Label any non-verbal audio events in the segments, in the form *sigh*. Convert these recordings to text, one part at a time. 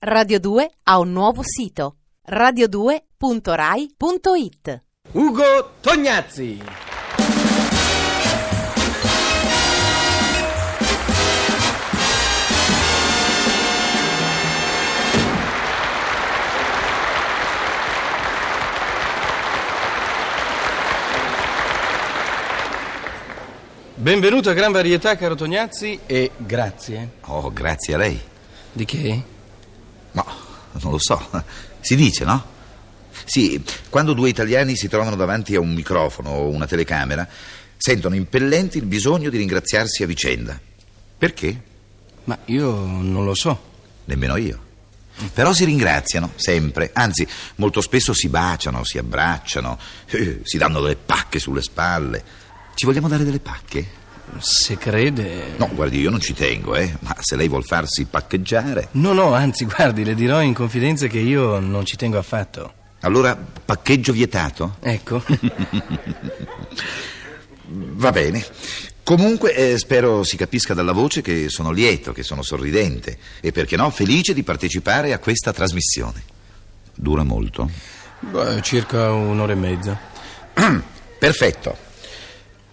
Radio 2 ha un nuovo sito radio2.rai.it Ugo Tognazzi. Benvenuto a Gran Varietà, caro Tognazzi, e grazie. Oh, grazie a lei. Di che? Ma non lo so. *laughs* Si dice, no? Sì, quando due italiani si trovano davanti a un microfono o una telecamera, sentono impellenti il bisogno di ringraziarsi a vicenda. Perché? Ma io non lo so. Nemmeno io. Però si ringraziano, sempre. Anzi, molto spesso si baciano, si abbracciano, eh, *laughs* si danno delle pacche sulle spalle. Ci vogliamo dare delle pacche? Se crede. No, guardi, io non ci tengo, eh. Ma se lei vuol farsi paccheggiare. No, no, anzi, guardi, le dirò in confidenza che io non ci tengo affatto. Allora, paccheggio vietato? Ecco. *laughs* Va bene. Comunque, eh, spero si capisca dalla voce che sono lieto, che sono sorridente e perché no, felice di partecipare a questa trasmissione. Dura molto? Beh, circa un'ora e mezza. *clears throat* Perfetto.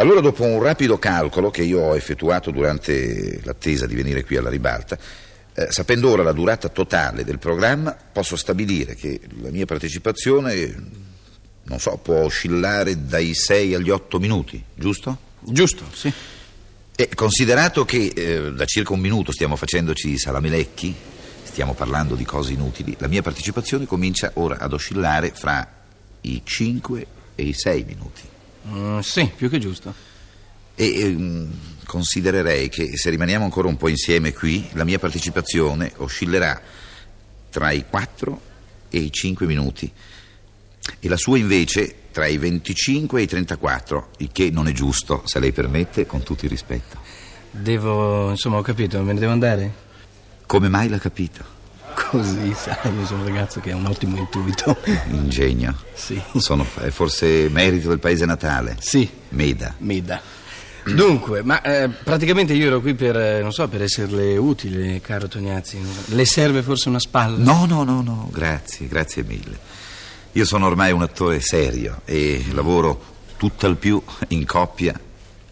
Allora, dopo un rapido calcolo che io ho effettuato durante l'attesa di venire qui alla ribalta, eh, sapendo ora la durata totale del programma, posso stabilire che la mia partecipazione, non so, può oscillare dai 6 agli 8 minuti, giusto? Giusto, sì. E considerato che eh, da circa un minuto stiamo facendoci salamelecchi, stiamo parlando di cose inutili, la mia partecipazione comincia ora ad oscillare fra i 5 e i 6 minuti. Mm, sì, più che giusto. E ehm, considererei che se rimaniamo ancora un po' insieme qui, la mia partecipazione oscillerà tra i 4 e i 5 minuti e la sua invece tra i 25 e i 34, il che non è giusto, se lei permette, con tutto il rispetto. Devo, insomma, ho capito, me ne devo andare? Come mai l'ha capito? Così, sai, io sono un ragazzo che ha un ottimo intuito. Ingegno. Sì. Sono, è forse merito del paese natale. Sì. Meda. Meda. Dunque, ma eh, praticamente io ero qui per, eh, non so, per esserle utile, caro Tognazzi. Le serve forse una spalla? No, no, no, no, grazie, grazie mille. Io sono ormai un attore serio e lavoro tutt'al più in coppia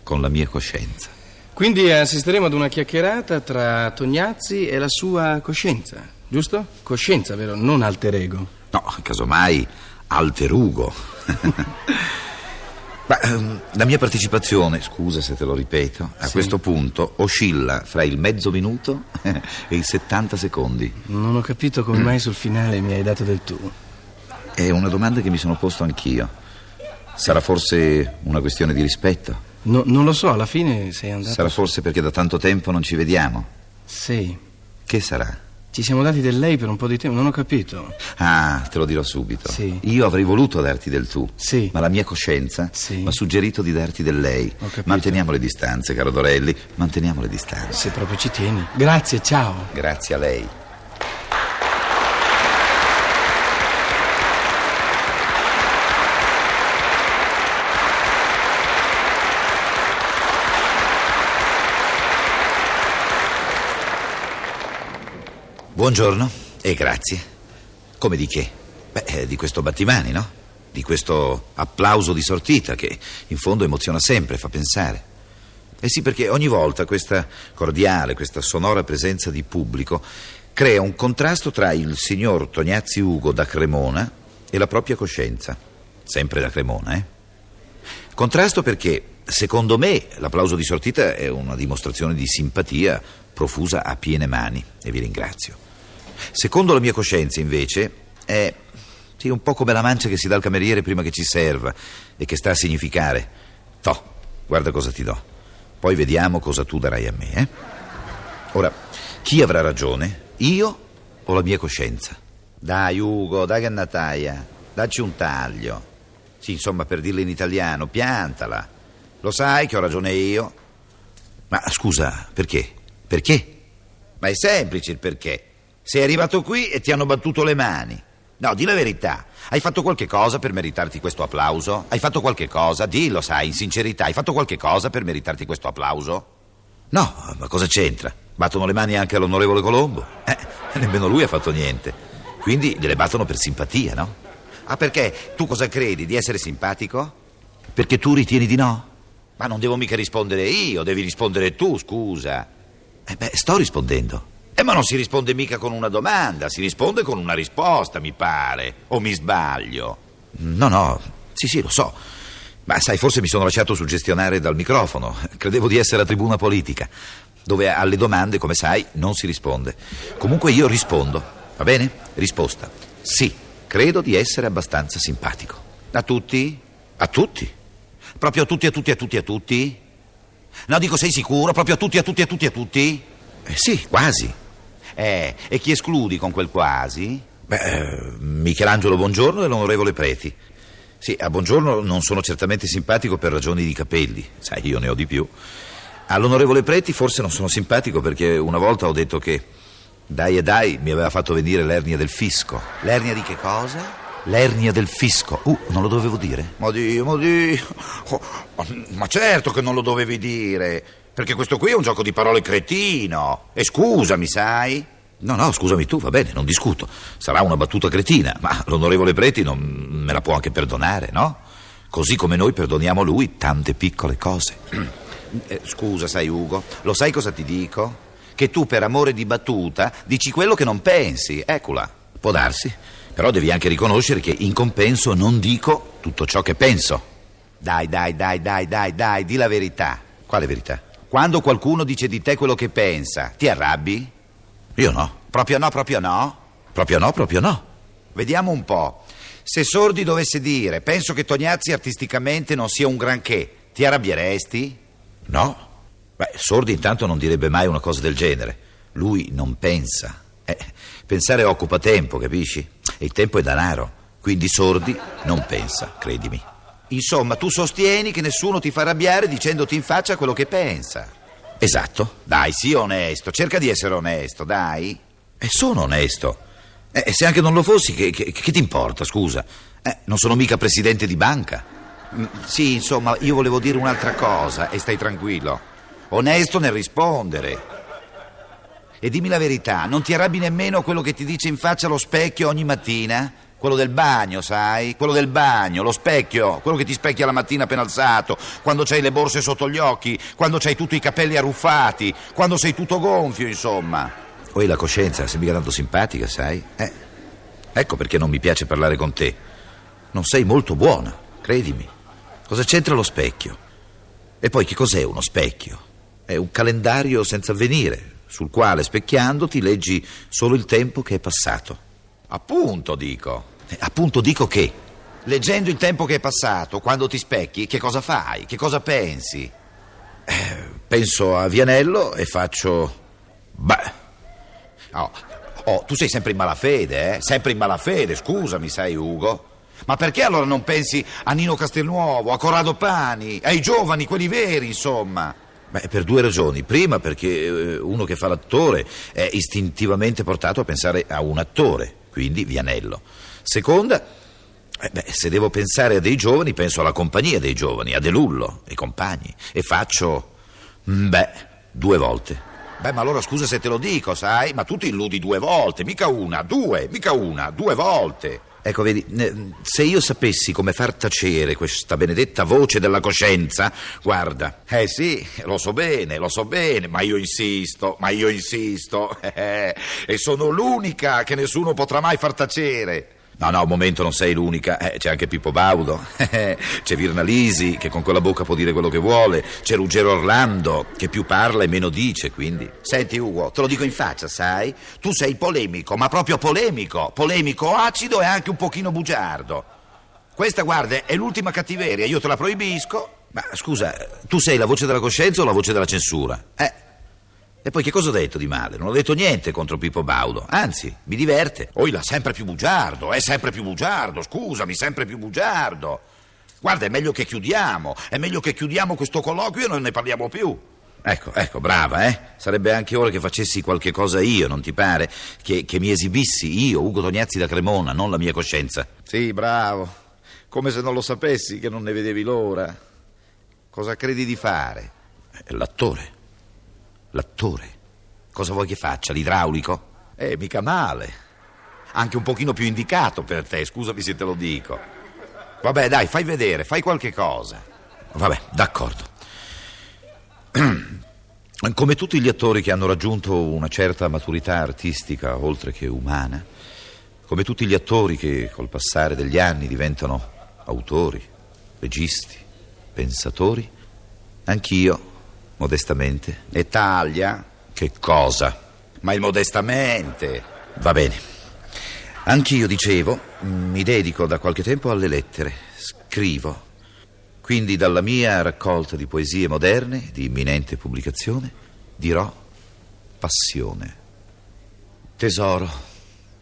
con la mia coscienza. Quindi assisteremo ad una chiacchierata tra Tognazzi e la sua coscienza, giusto? Coscienza, vero? Non alter ego. No, casomai alterugo. *laughs* Ma ehm, la mia partecipazione, scusa se te lo ripeto, a Sì. questo punto oscilla fra il mezzo minuto *laughs* e i 70 secondi. Non ho capito come mai sul finale mi hai dato del tu. È una domanda che mi sono posto anch'io. Sarà forse una questione di rispetto? No, non lo so, alla fine sei andato... Sarà forse perché da tanto tempo non ci vediamo? Sì, Che sarà? Ci siamo dati del lei per un po' di tempo, non ho capito. Ah, te lo dirò subito. Sì. Io avrei voluto darti del tu. Sì. Ma la mia coscienza Sì. mi ha suggerito di darti del lei. Manteniamo le distanze, caro Dorelli. Manteniamo le distanze. Se proprio ci tieni. Grazie, ciao. Grazie a lei. Buongiorno e grazie. Come di che? Beh, eh, di questo battimani, no? Di questo applauso di sortita che in fondo emoziona sempre, fa pensare. Eh sì, perché ogni volta questa cordiale, questa sonora presenza di pubblico crea un contrasto tra il signor Tognazzi Ugo da Cremona e la propria coscienza. Sempre da Cremona, eh? Contrasto perché, secondo me, l'applauso di sortita è una dimostrazione di simpatia profusa a piene mani e vi ringrazio. Secondo la mia coscienza, invece, è sì, un po' come la mancia che si dà al cameriere prima che ci serva e che sta a significare: Toh, guarda cosa ti do. Poi vediamo cosa tu darai a me, eh? Ora, chi avrà ragione? Io o la mia coscienza? Dai, Ugo, dai Gannataia, dacci un taglio. Sì, insomma, per dirla in italiano, piantala. Lo sai che ho ragione io? Ma scusa, perché? Perché? Ma è semplice il perché. Sei arrivato qui e ti hanno battuto le mani. No, di la verità. Hai fatto qualche cosa per meritarti questo applauso? Hai fatto qualche cosa? Dillo, sai, in sincerità. Hai fatto qualche cosa per meritarti questo applauso? No, ma cosa c'entra? Battono le mani anche all'onorevole Colombo. Eh, Nemmeno lui ha fatto niente. Quindi gliele battono per simpatia, no? Ah, perché? Tu cosa credi? Di essere simpatico? Perché tu ritieni di no? Ma non devo mica rispondere io, devi rispondere tu, scusa. Eh beh, sto rispondendo. Eh, ma non si risponde mica con una domanda, si risponde con una risposta, mi pare. O mi sbaglio? No, no, sì, sì, lo so. Ma sai, forse mi sono lasciato suggestionare dal microfono. Credevo di essere a tribuna politica, dove alle domande, come sai, non si risponde. Comunque io rispondo, va bene? Risposta. Sì, credo di essere abbastanza simpatico. A tutti? A tutti. Proprio a tutti, a tutti, a tutti, a tutti? No, dico, sei sicuro? Proprio a tutti, a tutti, a tutti, a tutti? Eh, sì, quasi. Eh, e chi escludi con quel quasi? Beh, eh, Michelangelo Buongiorno e l'onorevole Preti. Sì, a Buongiorno non sono certamente simpatico per ragioni di capelli, sai, io ne ho di più. All'onorevole Preti forse non sono simpatico perché una volta ho detto che dai e dai mi aveva fatto venire l'ernia del fisco. L'ernia di che cosa? L'ernia del fisco. Uh, non lo dovevo dire? Ma Dio, ma Dio. Oh, ma certo che non lo dovevi dire. Perché questo qui è un gioco di parole cretino. E scusami, sai? No, no, scusami tu, va bene, non discuto. Sarà una battuta cretina, ma l'onorevole Preti non me la può anche perdonare, no? Così come noi perdoniamo lui tante piccole cose. *clears throat* Eh, scusa, sai Ugo, lo sai cosa ti dico? Che tu per amore di battuta dici quello che non pensi, eccola. Può darsi, però devi anche riconoscere che in compenso non dico tutto ciò che penso. Dai, dai, dai, dai, dai, dai, di la verità. Quale verità? Quando qualcuno dice di te quello che pensa, ti arrabbi? Io no. Proprio no, proprio no? Proprio no, proprio no. Vediamo un po'. Se Sordi dovesse dire, penso che Tognazzi artisticamente non sia un granché, ti arrabbieresti? No. Beh, Sordi intanto non direbbe mai una cosa del genere. Lui non pensa. Eh, pensare occupa tempo, capisci? E il tempo è denaro. Quindi Sordi non pensa, credimi. Insomma, tu sostieni che nessuno ti fa arrabbiare dicendoti in faccia quello che pensa. Esatto. Dai, sii onesto. Cerca di essere onesto, dai. E sono onesto. E eh, se anche non lo fossi, che, che, che ti importa, scusa? Eh, non sono mica presidente di banca. Mm, sì, insomma, io volevo dire un'altra cosa e stai tranquillo. Onesto nel rispondere. E dimmi la verità, non ti arrabbi nemmeno quello che ti dice in faccia lo specchio ogni mattina? Quello del bagno, sai? Quello del bagno, lo specchio, quello che ti specchia la mattina appena alzato, quando c'hai le borse sotto gli occhi, quando c'hai tutti i capelli arruffati, quando sei tutto gonfio, insomma. Poi la coscienza, sei mica tanto simpatica, sai? Eh. Ecco perché non mi piace parlare con te. Non sei molto buona, credimi. Cosa c'entra lo specchio? E poi che cos'è uno specchio? È un calendario senza avvenire, sul quale specchiandoti leggi solo il tempo che è passato. Appunto dico. Eh, appunto dico che, leggendo il tempo che è passato, quando ti specchi, che cosa fai? Che cosa pensi? Eh, penso a Vianello e faccio... Beh... Oh, oh, tu sei sempre in malafede, eh? Sempre in malafede, scusami, sai, Ugo. Ma perché allora non pensi a Nino Castelnuovo, a Corrado Pani, ai giovani, quelli veri, insomma? Beh, per due ragioni. Prima, perché eh, uno che fa l'attore è istintivamente portato a pensare a un attore quindi Vianello. Seconda, eh beh, se devo pensare a dei giovani, penso alla compagnia dei giovani, a De Lullo e compagni, e faccio, mm, beh, due volte. Beh, ma allora scusa se te lo dico, sai? Ma tu ti illudi due volte, mica una, due, mica una, due volte. Ecco, vedi, se io sapessi come far tacere questa benedetta voce della coscienza, guarda, eh sì, lo so bene, lo so bene, ma io insisto, ma io insisto, *laughs* eh, e sono l'unica che nessuno potrà mai far tacere. No, no, un momento non sei l'unica. Eh, c'è anche Pippo Baudo, *laughs* c'è Virna Lisi, che con quella bocca può dire quello che vuole, c'è Ruggero Orlando, che più parla e meno dice, quindi. Senti, Ugo, te lo dico in faccia, sai? Tu sei polemico, ma proprio polemico. Polemico acido e anche un pochino bugiardo. Questa, guarda, è l'ultima cattiveria, io te la proibisco. Ma scusa, tu sei la voce della coscienza o la voce della censura? Eh. E poi che cosa ho detto di male? Non ho detto niente contro Pippo Baudo, anzi, mi diverte. Oila, sempre più bugiardo, è sempre più bugiardo, scusami, sempre più bugiardo. Guarda, è meglio che chiudiamo, è meglio che chiudiamo questo colloquio e non ne parliamo più. Ecco, ecco, brava, eh? Sarebbe anche ora che facessi qualche cosa io, non ti pare? Che, che mi esibissi io, Ugo Tognazzi da Cremona, non la mia coscienza. Sì, bravo. Come se non lo sapessi che non ne vedevi l'ora. Cosa credi di fare? L'attore. L'attore. Cosa vuoi che faccia? L'idraulico? Eh, mica male. Anche un pochino più indicato per te, scusami se te lo dico. Vabbè, dai, fai vedere, fai qualche cosa. Vabbè, d'accordo. *clears throat* Come tutti gli attori che hanno raggiunto una certa maturità artistica, oltre che umana, come tutti gli attori che col passare degli anni diventano autori, registi, pensatori, anch'io, modestamente. E taglia? Che cosa? Ma il modestamente. Va bene. Anch'io, dicevo, mi dedico da qualche tempo alle lettere, scrivo. Quindi dalla mia raccolta di poesie moderne, di imminente pubblicazione, dirò passione. Tesoro,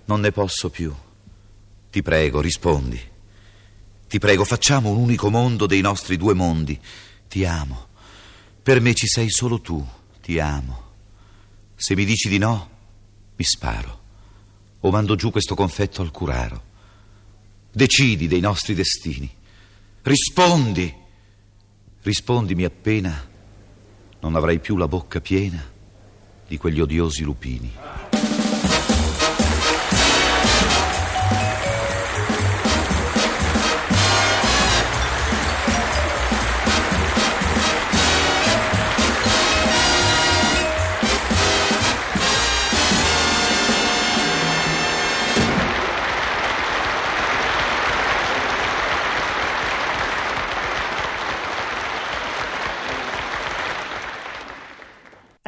non ne posso più. Ti prego, rispondi. Ti prego, facciamo un unico mondo dei nostri due mondi. Ti amo. Per me ci sei solo tu. Ti amo. Se mi dici di no, mi sparo o mando giù questo confetto al curaro. Decidi dei nostri destini. Rispondi. Rispondimi appena non avrai più la bocca piena di quegli odiosi lupini.